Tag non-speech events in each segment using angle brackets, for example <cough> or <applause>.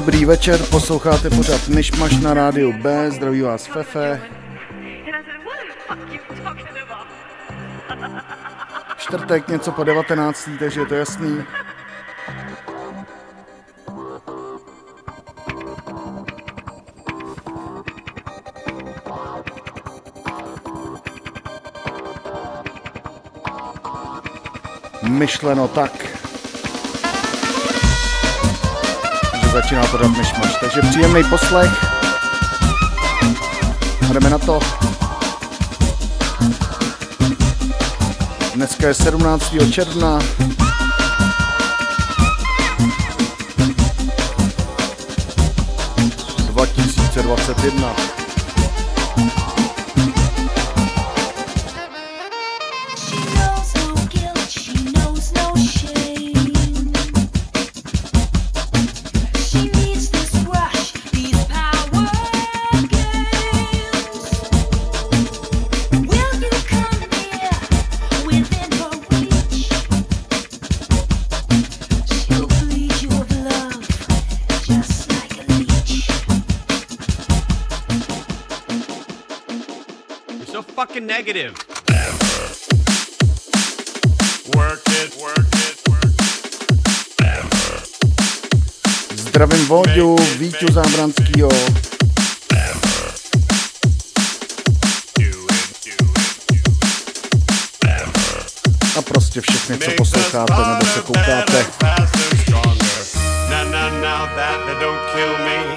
Dobrý večer, posloucháte pořád Myšmaš na rádiu B, zdraví vás Fefe. Čtvrtek něco po 19. takže je to jasný. myšleno tak. začíná to dát myšmaš. Takže příjemný poslech. Jdeme na to. Dneska je 17. června. ...2021. negative. Work it, work it, work it. Zdravím Voďu, Víťu Zábranskýho. A prostě všechny, co posloucháte nebo se koukáte. Now that they don't kill me,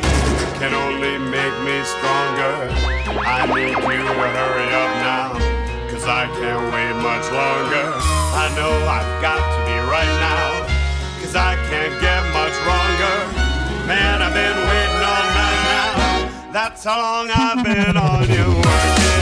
can only make me stronger. I need you to hurry up now, cause I can't wait much longer. I know I've got to be right now, cause I can't get much longer. Man, I've been waiting all night now. That's how long I've been on you.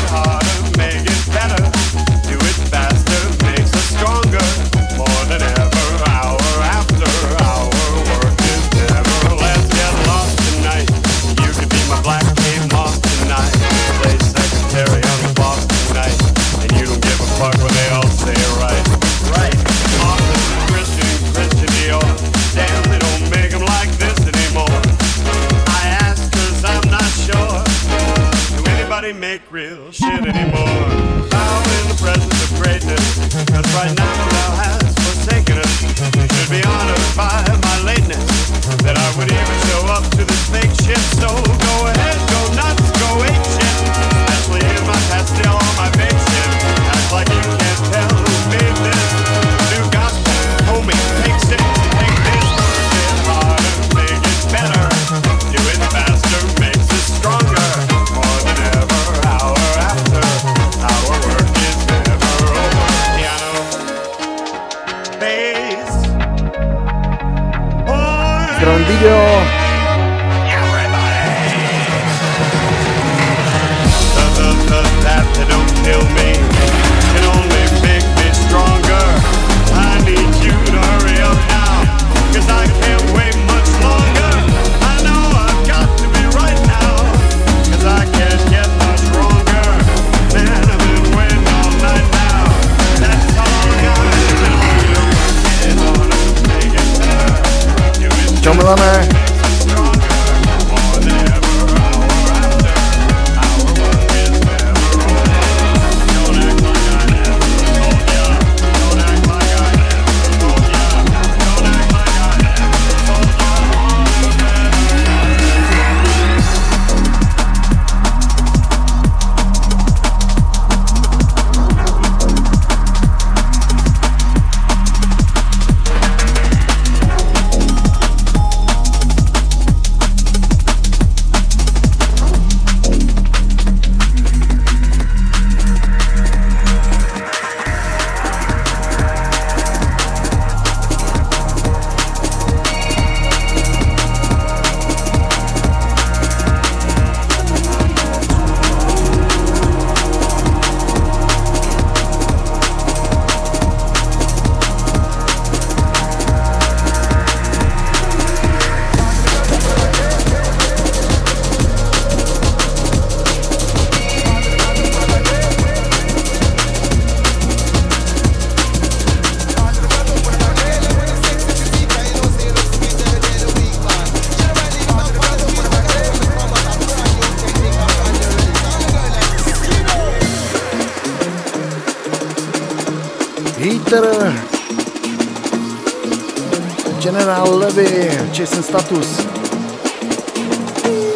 Levy, Jason Status.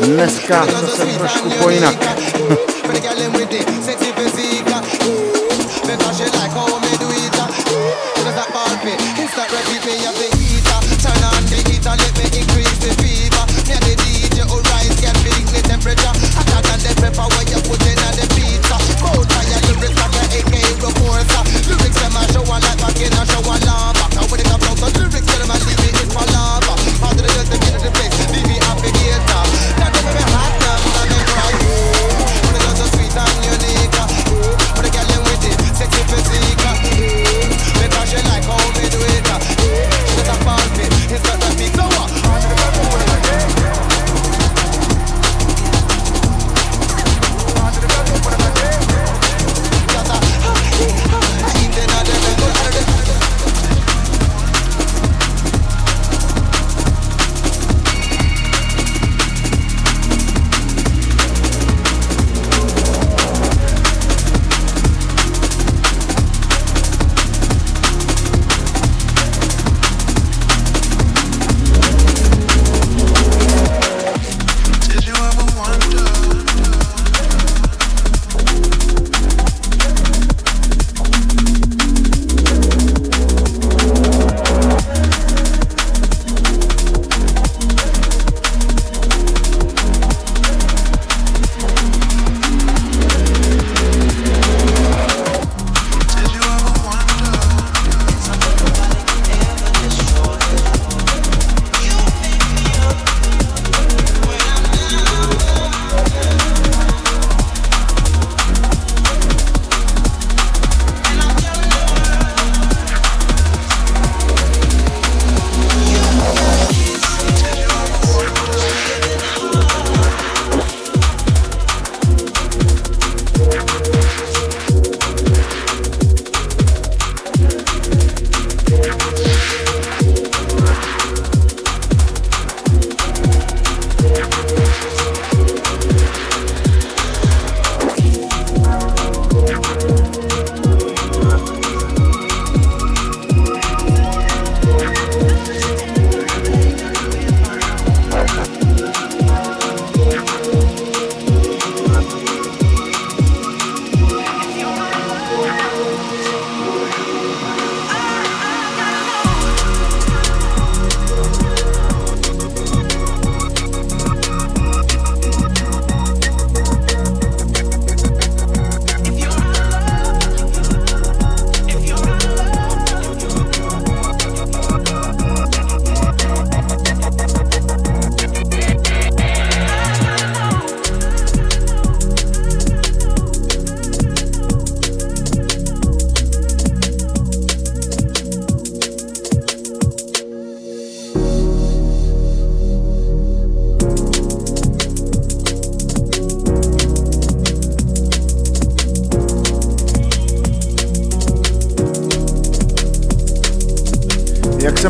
Dneska zase trošku pojinak. <laughs> <laughs>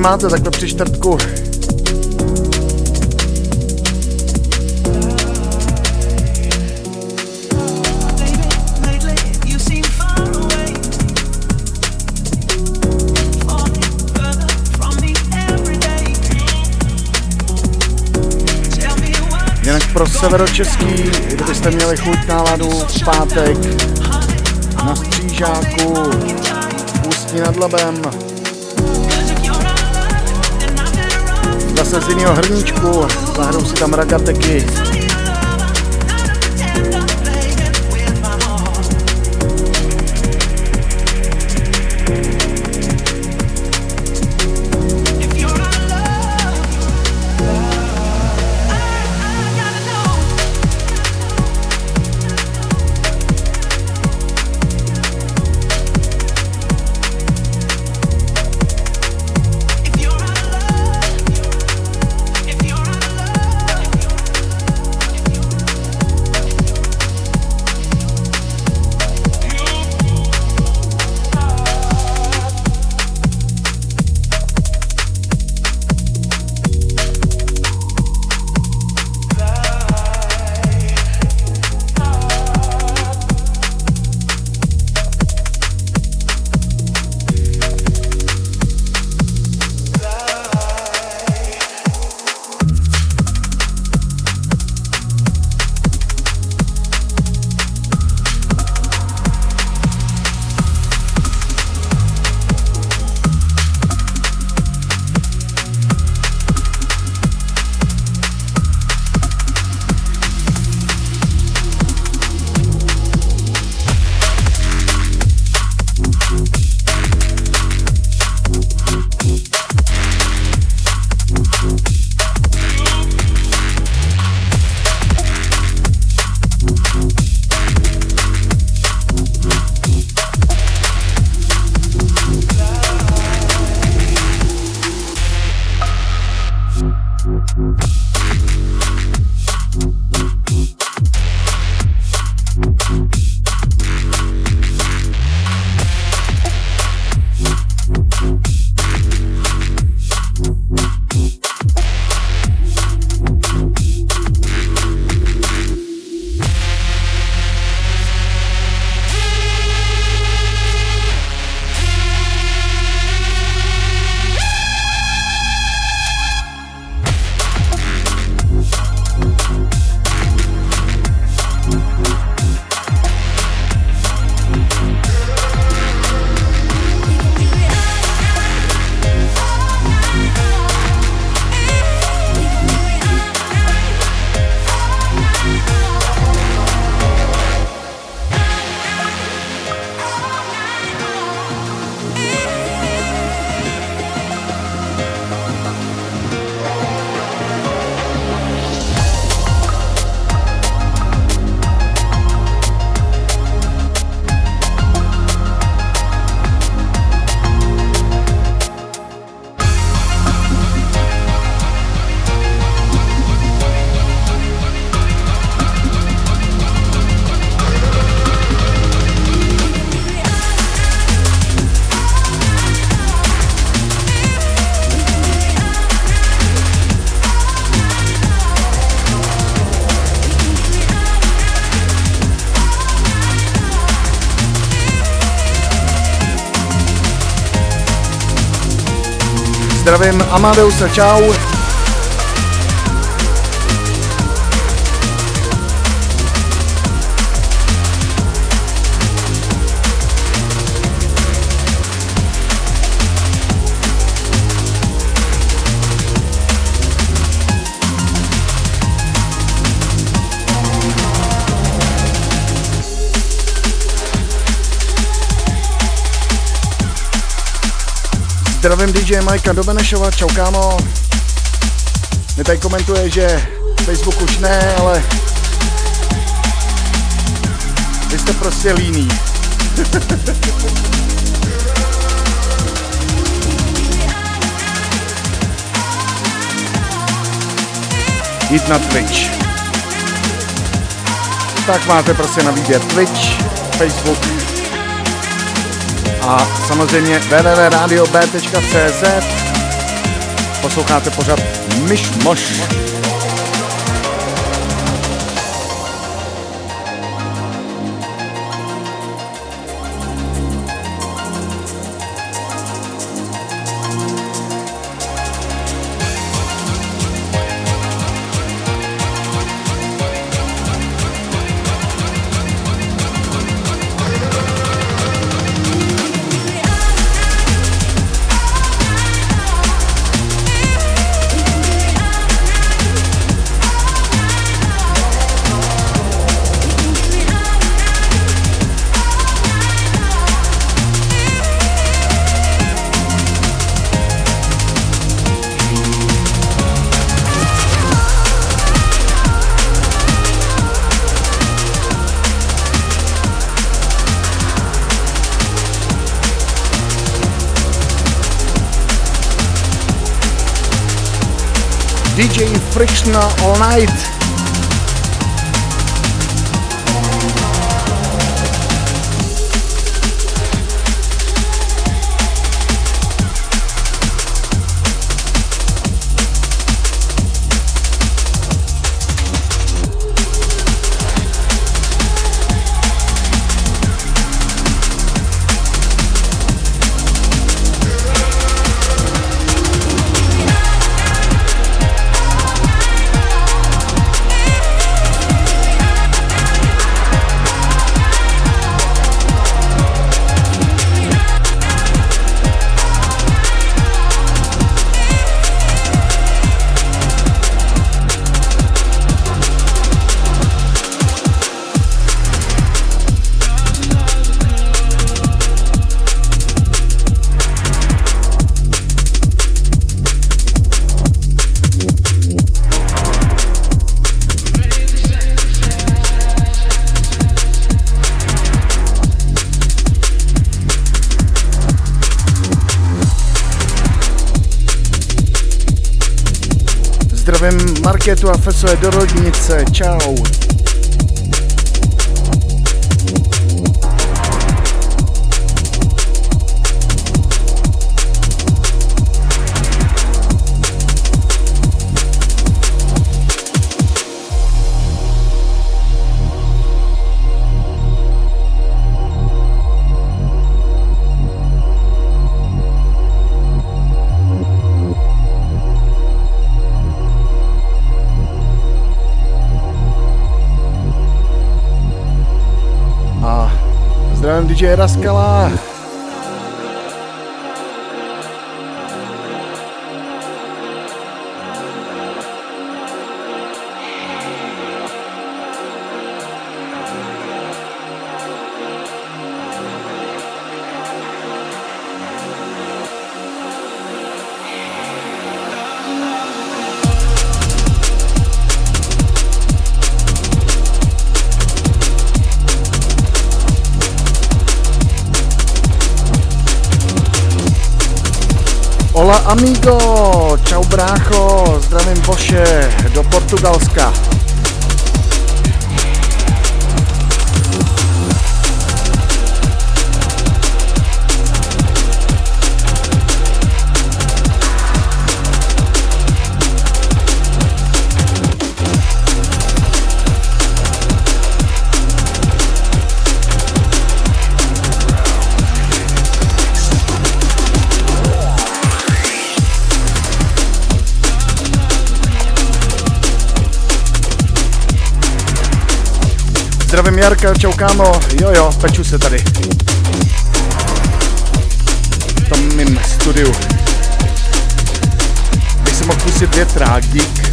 máte takhle při čtvrtku? Jinak pro severočeský, kdybyste měli chuť náladu v pátek na Střížáku, Ústí nad Labem, zase z jiného hrníčku, zahrou si tam ragateky. Zdravím Amadeusa, čau. Zdravím DJ Majka do Benešova, čau kámo. Mě tady komentuje, že Facebook už ne, ale vy jste prostě líný. <laughs> Jít na Twitch. Tak máte prostě na výběr Twitch, Facebook, a samozřejmě www.radiob.cz Posloucháte pořád Myš Moš. All night. Marketu a fesuje do rodnice. Čau. DJ Raskala. Amigo, čau brácho, zdravím Boše do Portugalska. Zdravím Jarka, čau kámo, jo jo, peču se tady. V tom mým studiu. Bych si mohl pustit větrák, dík.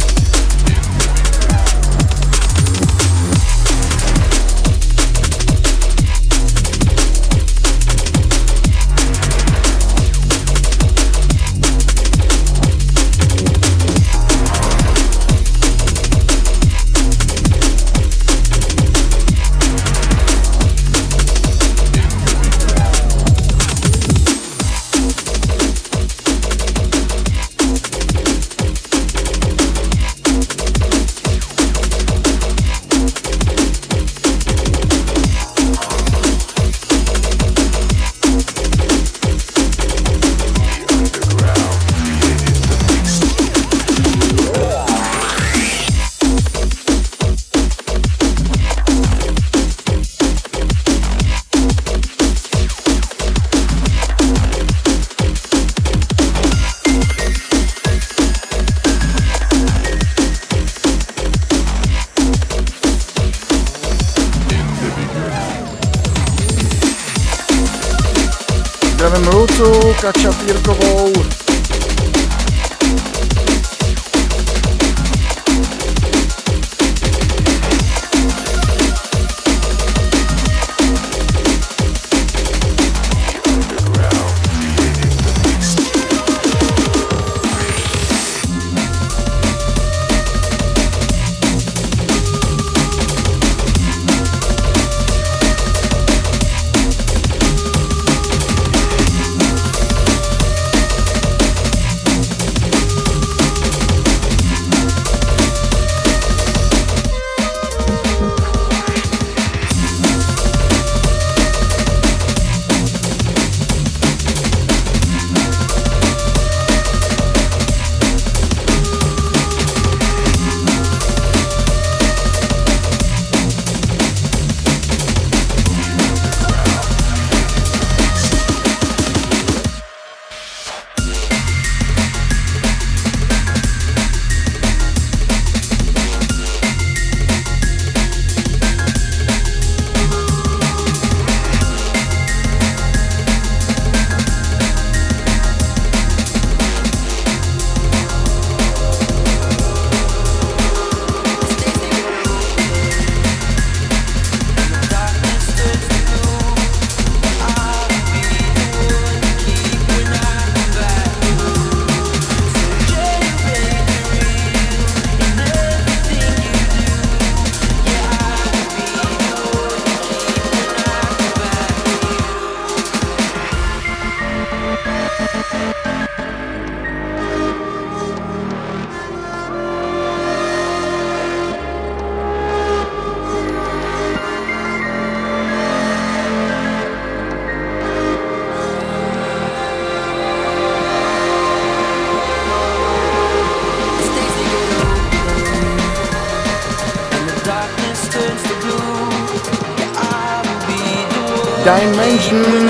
Dimension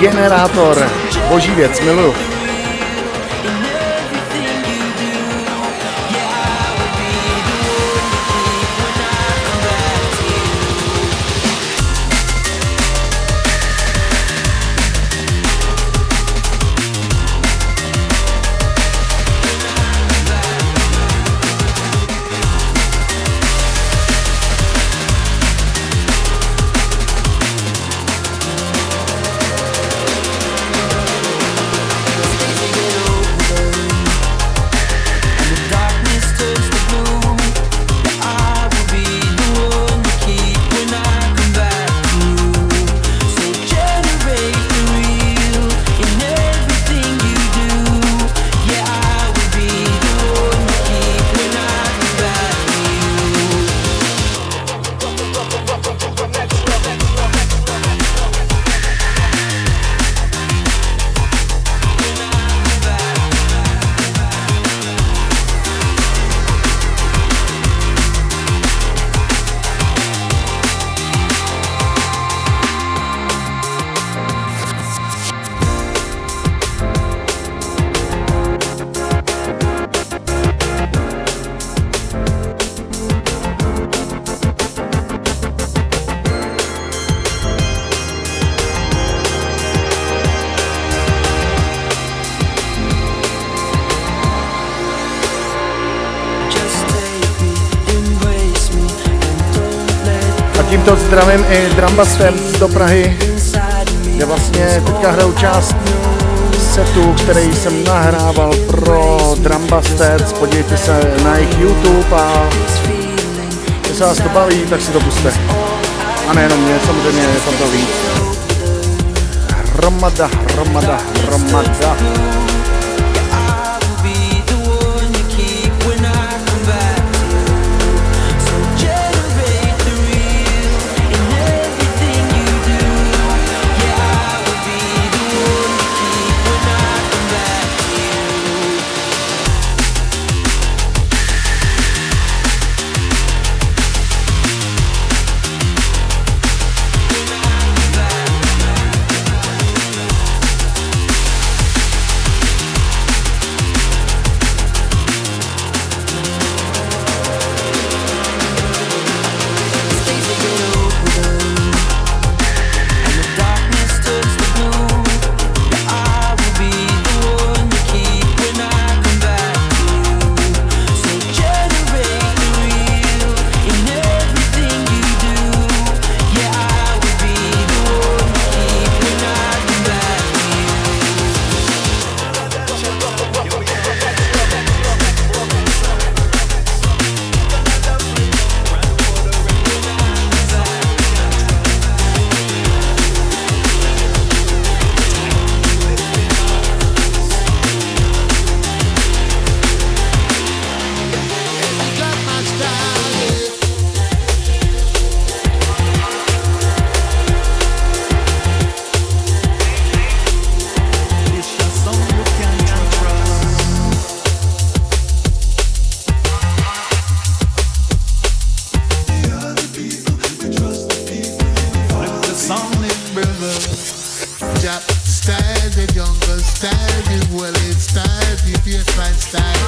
Generátor. Boží věc, miluju. Drambaster do Prahy, kde vlastně teďka hraju část setu, který jsem nahrával pro Drambasters. Podívejte se na jejich YouTube a když se vás to baví, tak si to puste. A nejenom mě, samozřejmě je tam to víc. Hromada, hromada, hromada. style, the jungle style, the style, the style, style,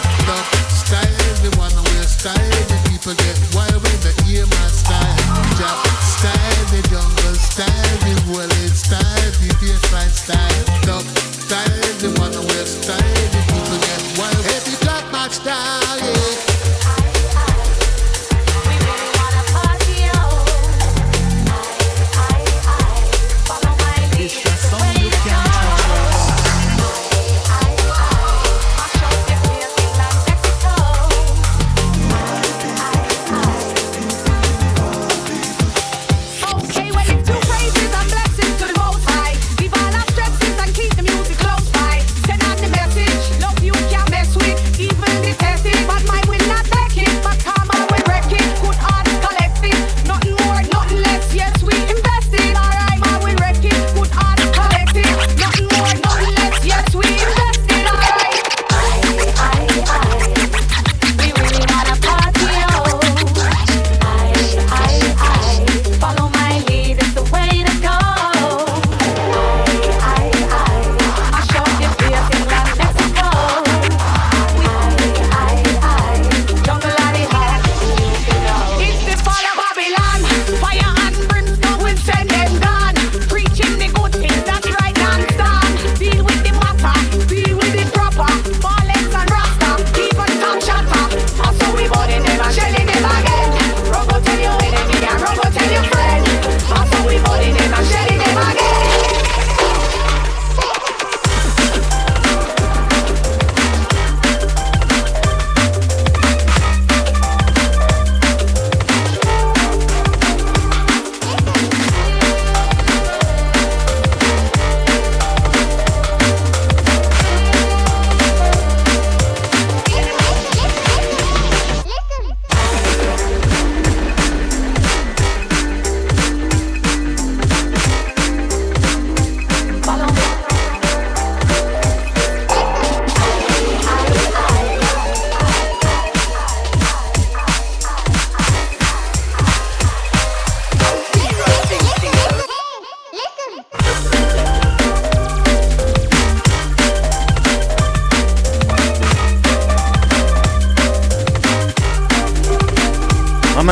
style, the people get wild the style. Style, the jungle style, the style, the style, style, style, the people get wild. Style, yeah.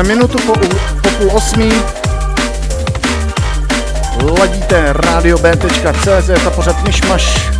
Minutu po, po půl osmí. Ladíte radiob.cz a pořád myšmaš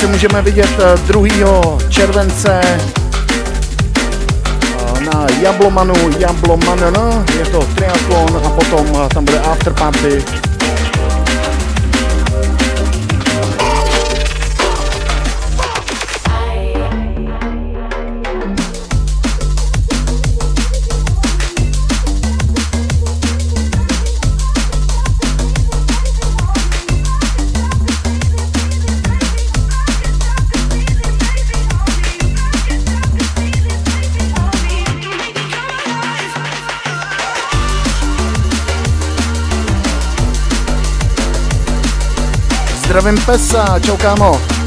se můžeme vidět 2. Eh, července eh, na Jablomanu, Jabloman, no, je to triatlon a potom eh, tam bude afterparty Zdravím pesa, čau kámo.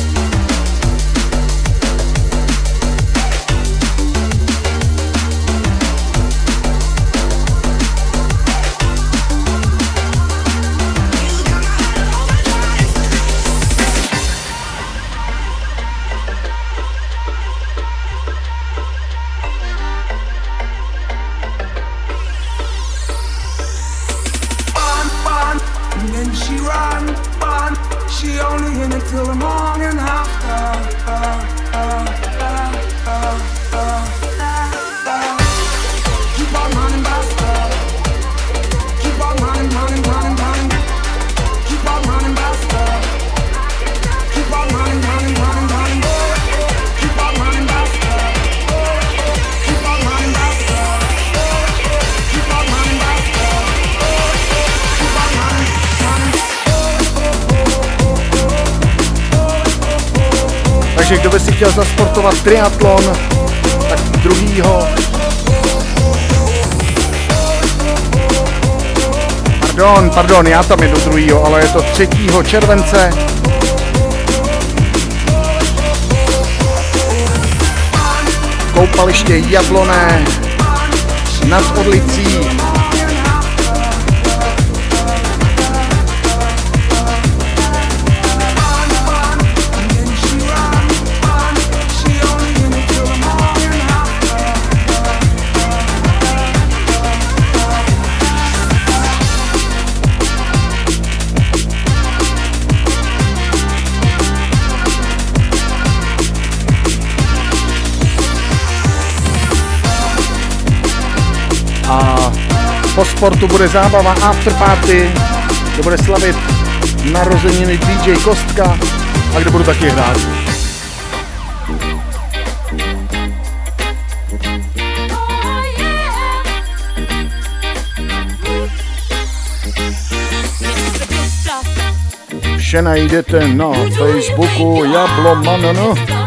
Chtěl zasportovat triatlon, tak druhýho. Pardon, pardon, já tam jedu druhýho, ale je to 3. července. Koupaliště Jabloné nad Orlicí sportu bude zábava afterparty, kde bude slavit narozeniny DJ Kostka a kde budu taky hrát. Vše najdete na Facebooku Jablomanano. Gunslinga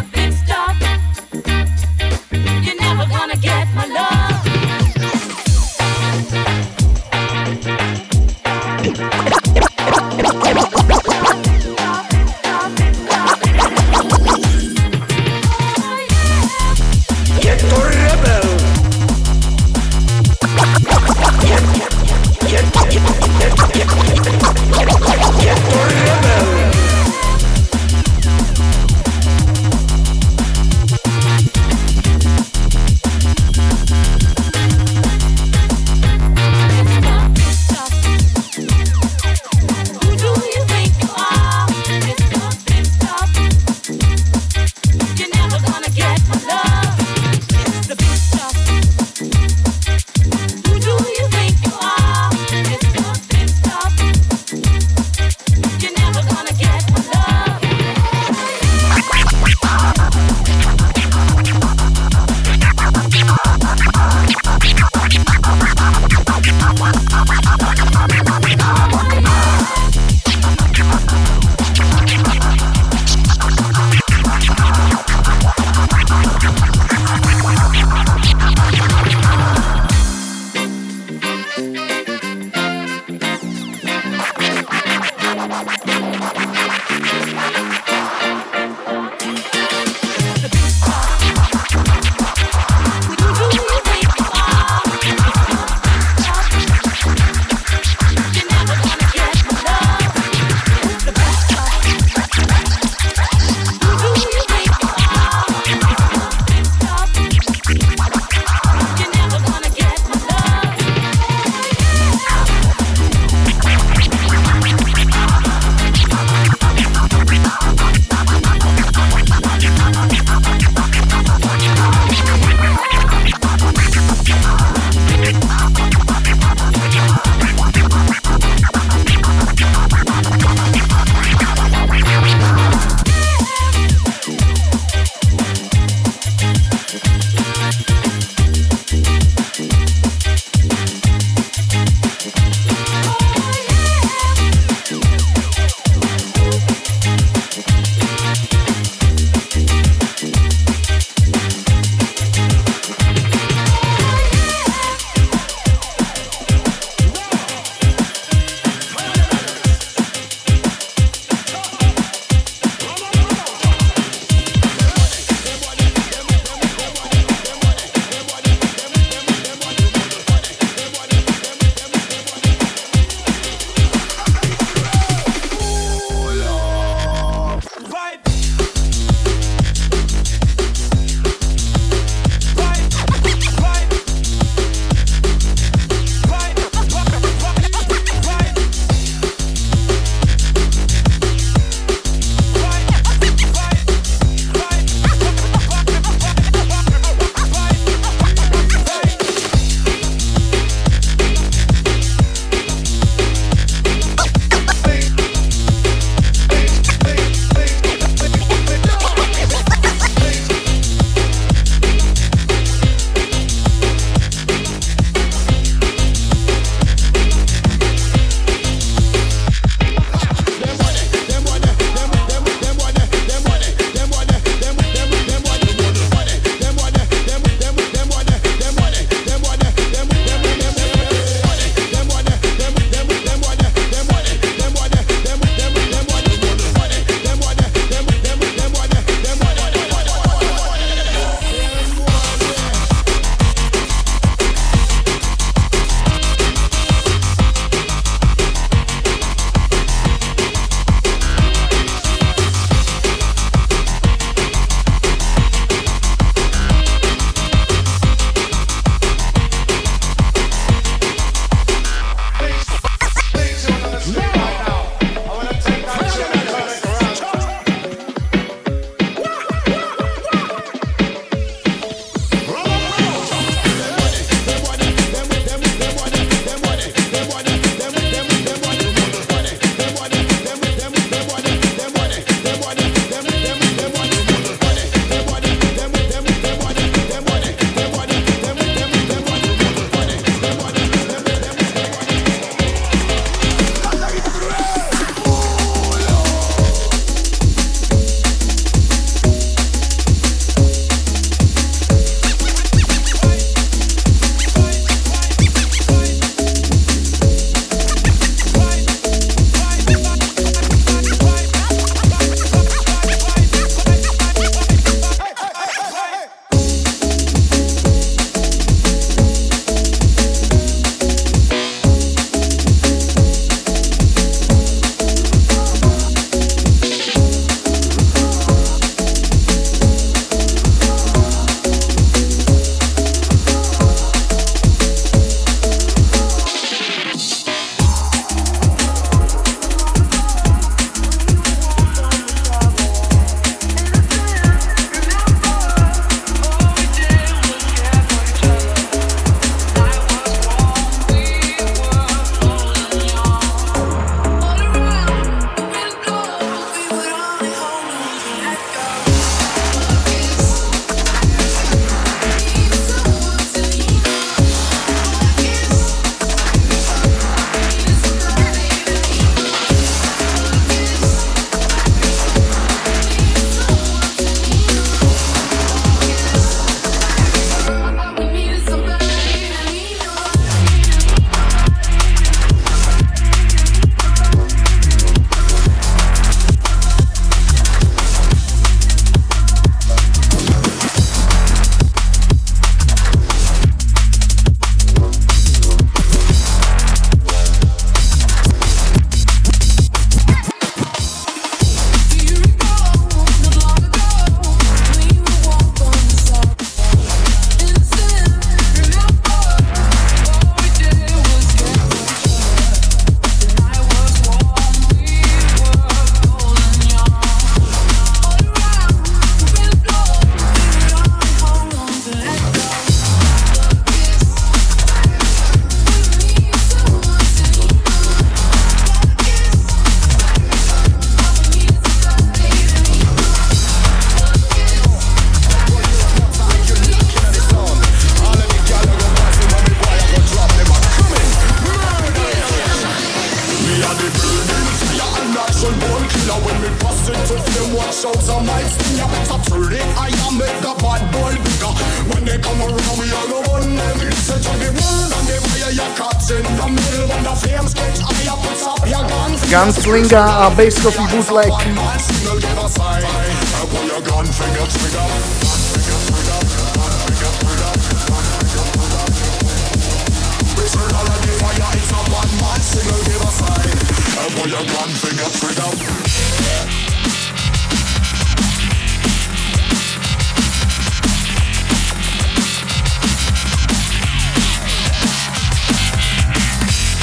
a Bass Coffee Bootleg.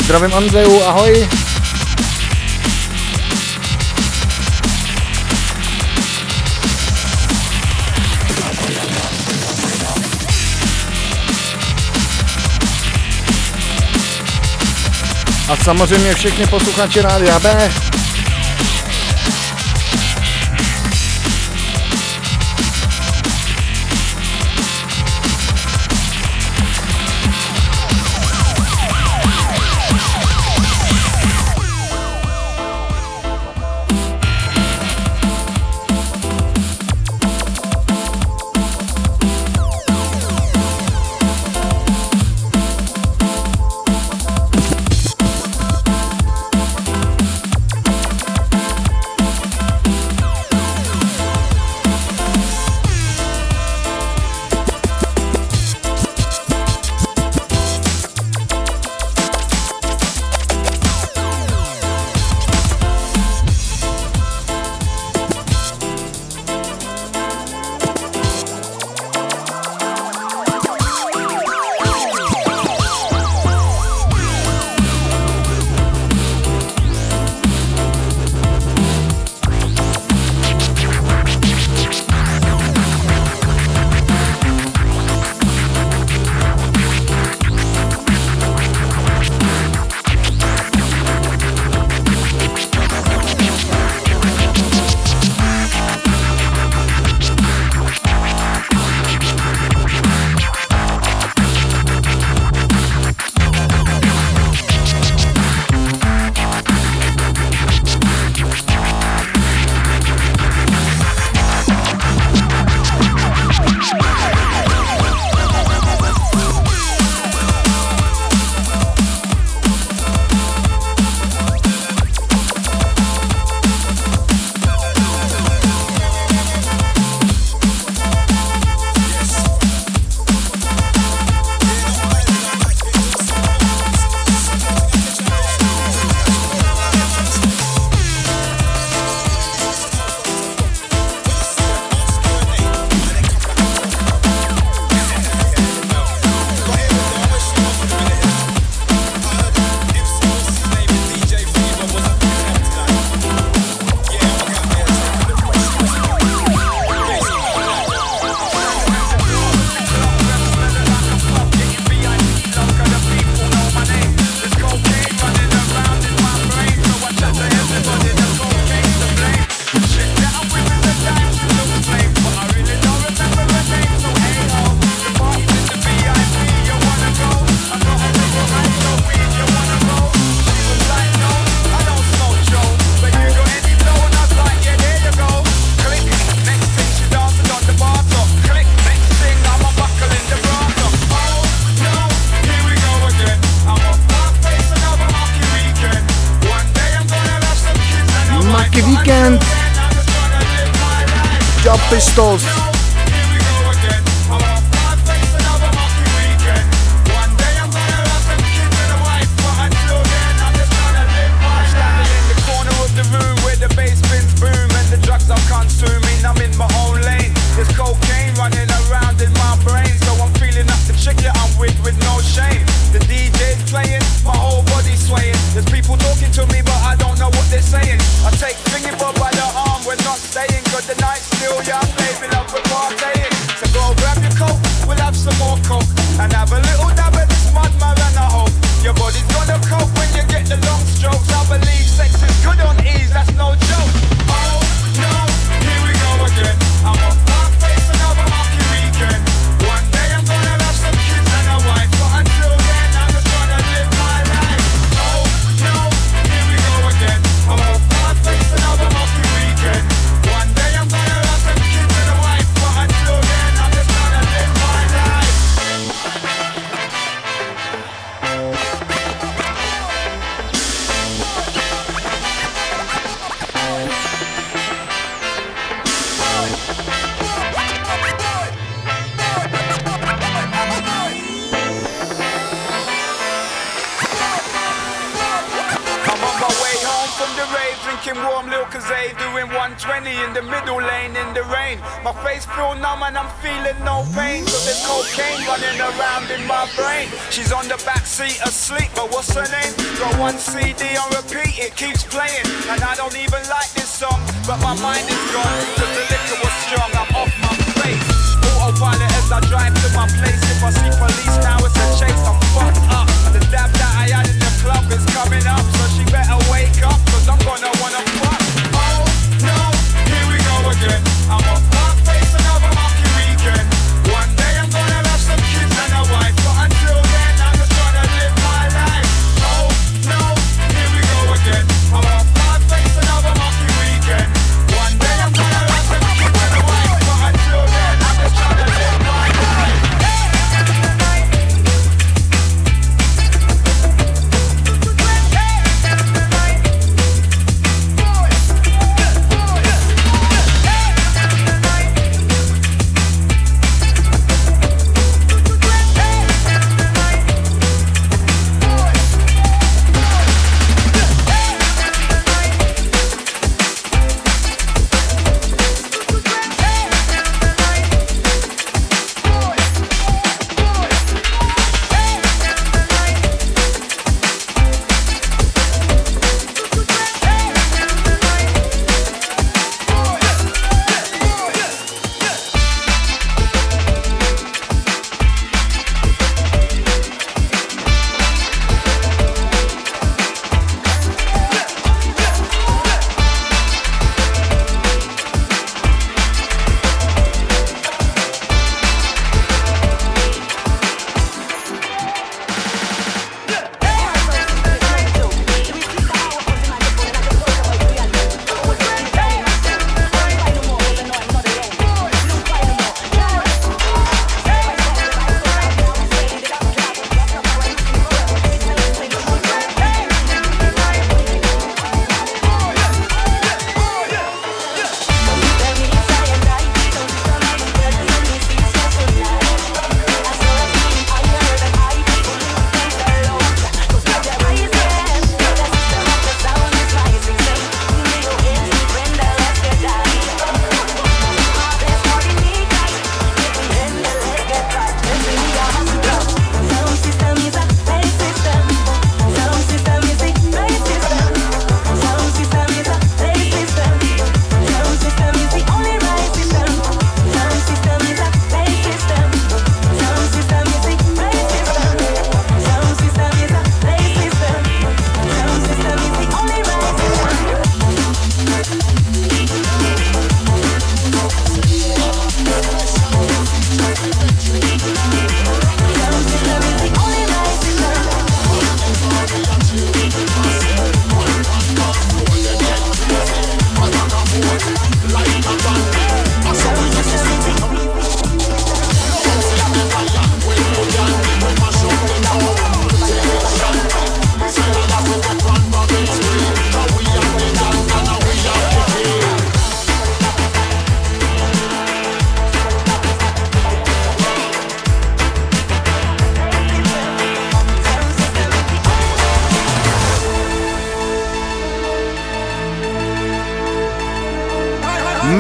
Zdravím Andreju, ahoj. A samozřejmě všechny posluchači Rádia B.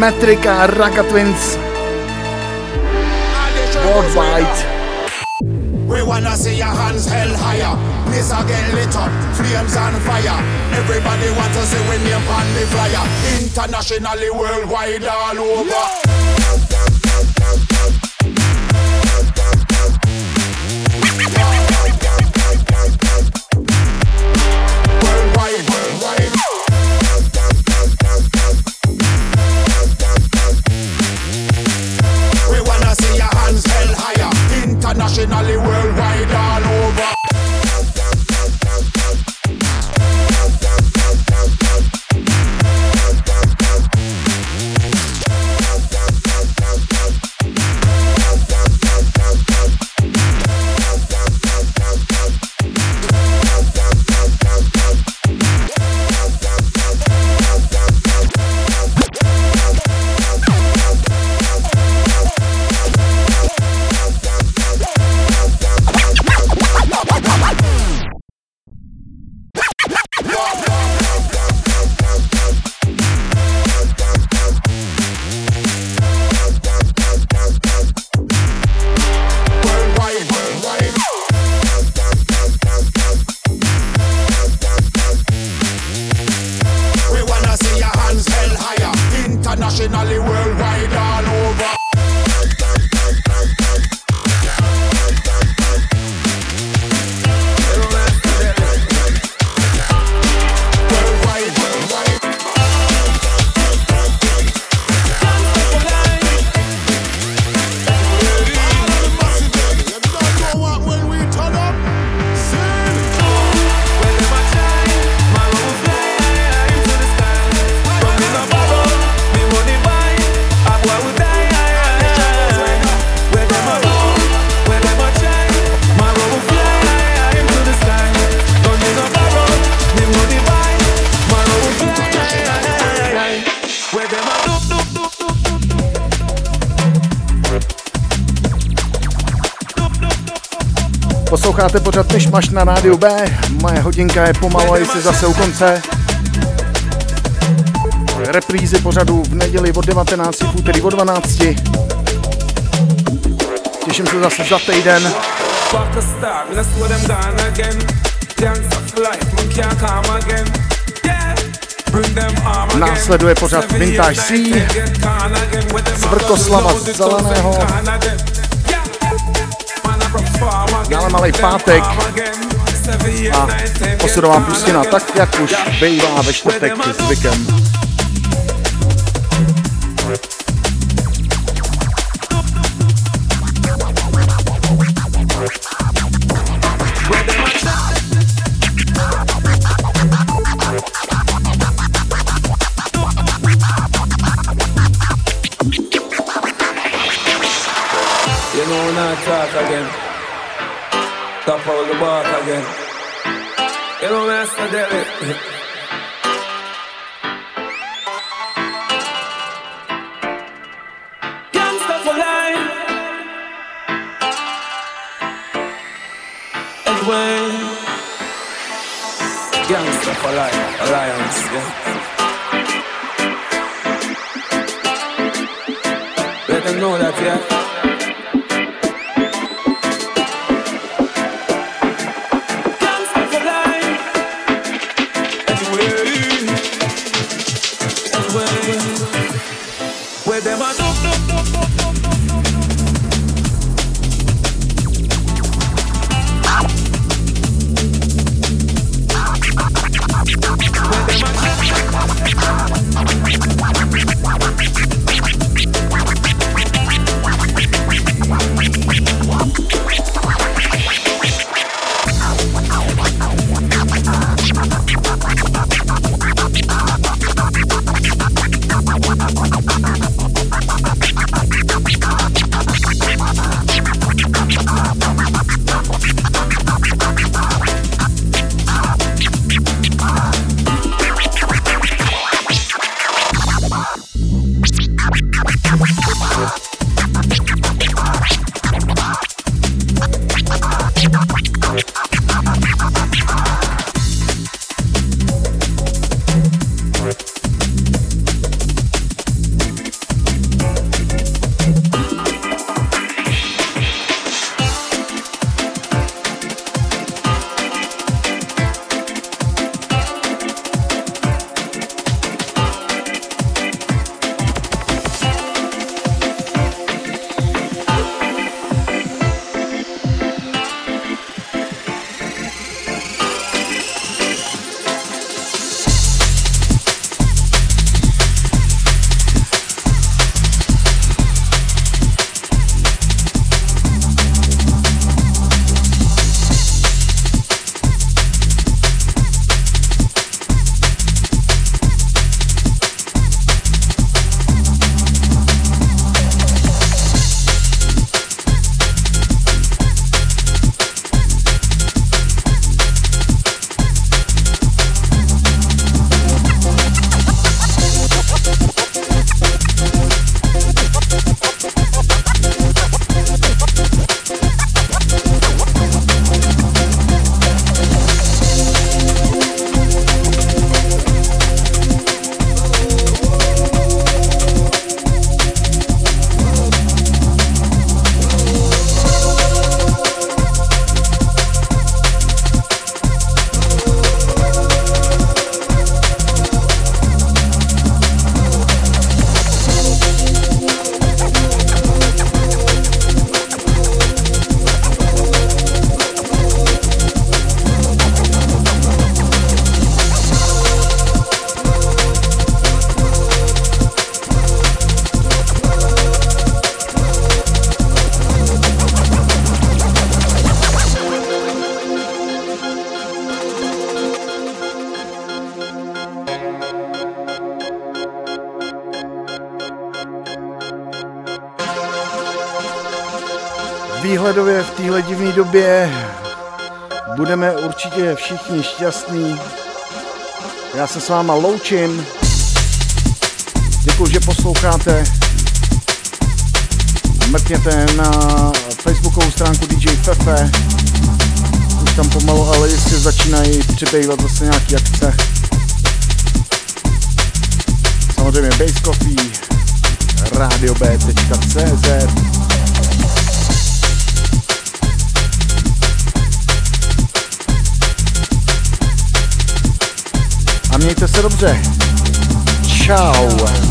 Metrika, Raka Twins, Worldwide. We wanna see your hands held higher. This again lit up, flames on fire. Everybody wants to see we name on the flyer. Internationally, worldwide, all over. Yeah. Posloucháte pořád Myšmaš na rádiu B. Moje hodinka je pomalu, jestli zase u konce. Reprízy pořadu v neděli od 19, v úterý od 12. Těším se zase za týden. Následuje pořád Vintage C, Svrkoslava Zeleného, malý pátek a posudová pustina, tak jak už bývá ve čtvrtek zvykem. Top out the bark again. You know, Master Derek. Gangsta for life. Anyway. Gangsta for life. Alliance, yeah. Let them know that, yeah. Době budeme určitě všichni šťastní. Já se s váma loučím. Děkuji, že posloucháte. Mrkněte na facebookovou stránku DJ Fefe. už tam pomalu, ale jistě začínají přibývat zase nějaký akce. Samozřejmě Base Coffee, radiob.cz A mějte se dobře. Ciao.